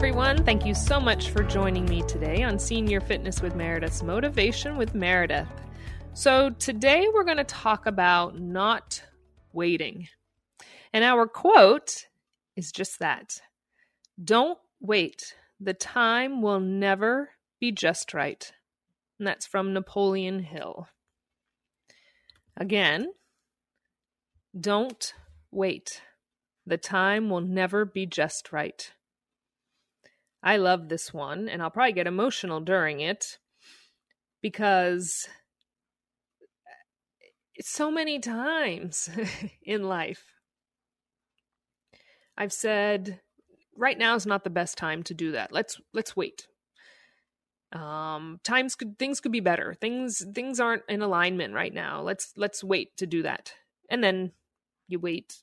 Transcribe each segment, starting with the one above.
everyone. Thank you so much for joining me today on Senior Fitness with Meredith's Motivation with Meredith. So, today we're going to talk about not waiting. And our quote is just that Don't wait. The time will never be just right. And that's from Napoleon Hill. Again, don't wait. The time will never be just right. I love this one, and I'll probably get emotional during it because it's so many times in life I've said right now is not the best time to do that. Let's let's wait. Um times could things could be better. Things things aren't in alignment right now. Let's let's wait to do that. And then you wait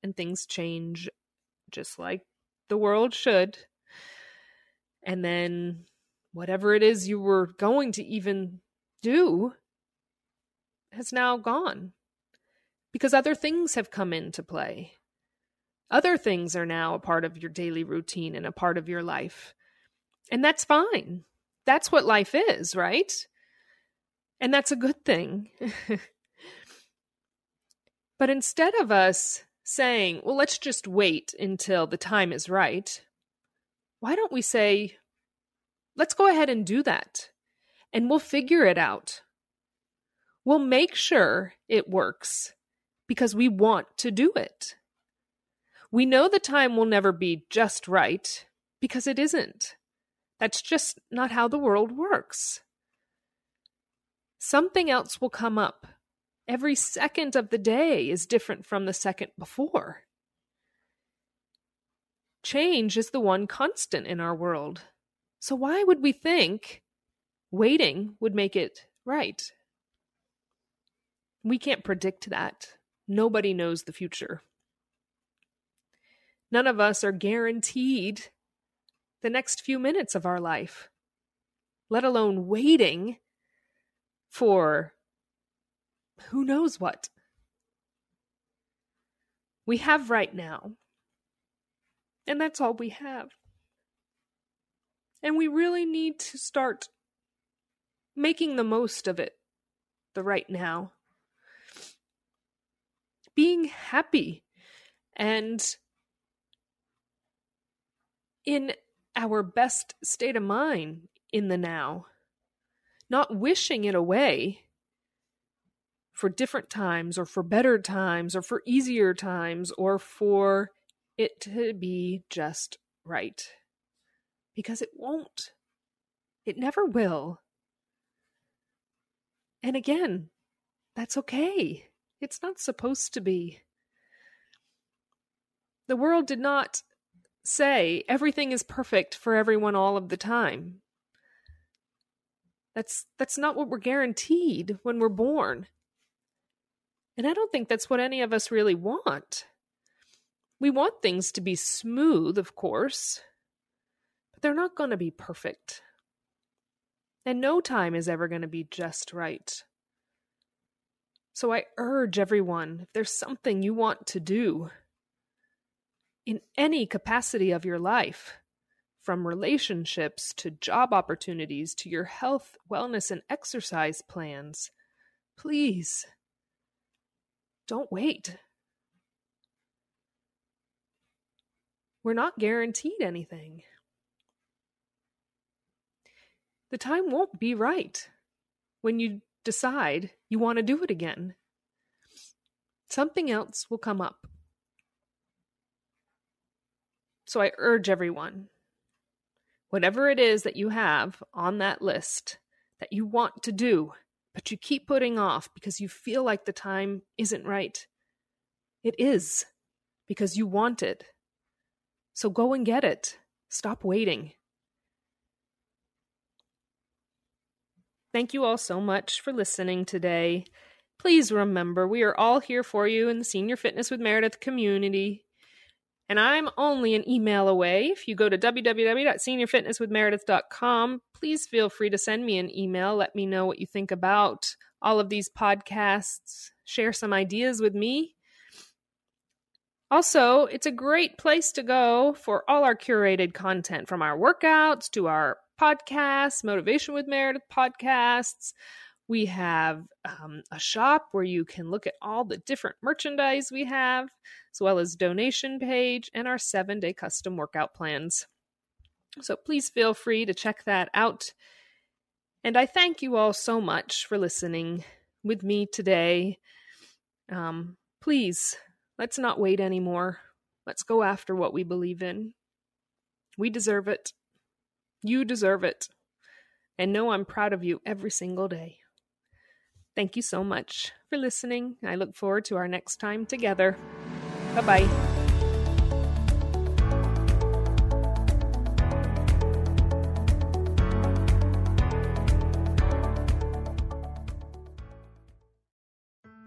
and things change just like the world should and then whatever it is you were going to even do has now gone because other things have come into play. Other things are now a part of your daily routine and a part of your life. And that's fine. That's what life is, right? And that's a good thing. but instead of us saying, well, let's just wait until the time is right, why don't we say, let's go ahead and do that and we'll figure it out? We'll make sure it works because we want to do it. We know the time will never be just right because it isn't. That's just not how the world works. Something else will come up. Every second of the day is different from the second before. Change is the one constant in our world. So why would we think waiting would make it right? We can't predict that. Nobody knows the future. None of us are guaranteed the next few minutes of our life, let alone waiting for who knows what. We have right now and that's all we have. And we really need to start making the most of it, the right now. Being happy and in our best state of mind in the now, not wishing it away for different times or for better times or for easier times or for it to be just right. Because it won't. It never will. And again, that's okay. It's not supposed to be. The world did not say everything is perfect for everyone all of the time. That's that's not what we're guaranteed when we're born. And I don't think that's what any of us really want. We want things to be smooth, of course, but they're not going to be perfect. And no time is ever going to be just right. So I urge everyone if there's something you want to do in any capacity of your life, from relationships to job opportunities to your health, wellness, and exercise plans, please don't wait. We're not guaranteed anything. The time won't be right when you decide you want to do it again. Something else will come up. So I urge everyone whatever it is that you have on that list that you want to do, but you keep putting off because you feel like the time isn't right, it is because you want it. So go and get it. Stop waiting. Thank you all so much for listening today. Please remember, we are all here for you in the Senior Fitness with Meredith community. And I'm only an email away. If you go to www.seniorfitnesswithmeredith.com, please feel free to send me an email. Let me know what you think about all of these podcasts. Share some ideas with me. Also, it's a great place to go for all our curated content from our workouts to our podcasts, Motivation with Meredith podcasts. We have um, a shop where you can look at all the different merchandise we have, as well as donation page and our seven day custom workout plans. So please feel free to check that out. And I thank you all so much for listening with me today. Um, please, let's not wait anymore. Let's go after what we believe in. We deserve it. You deserve it. And know I'm proud of you every single day. Thank you so much for listening. I look forward to our next time together. Bye bye.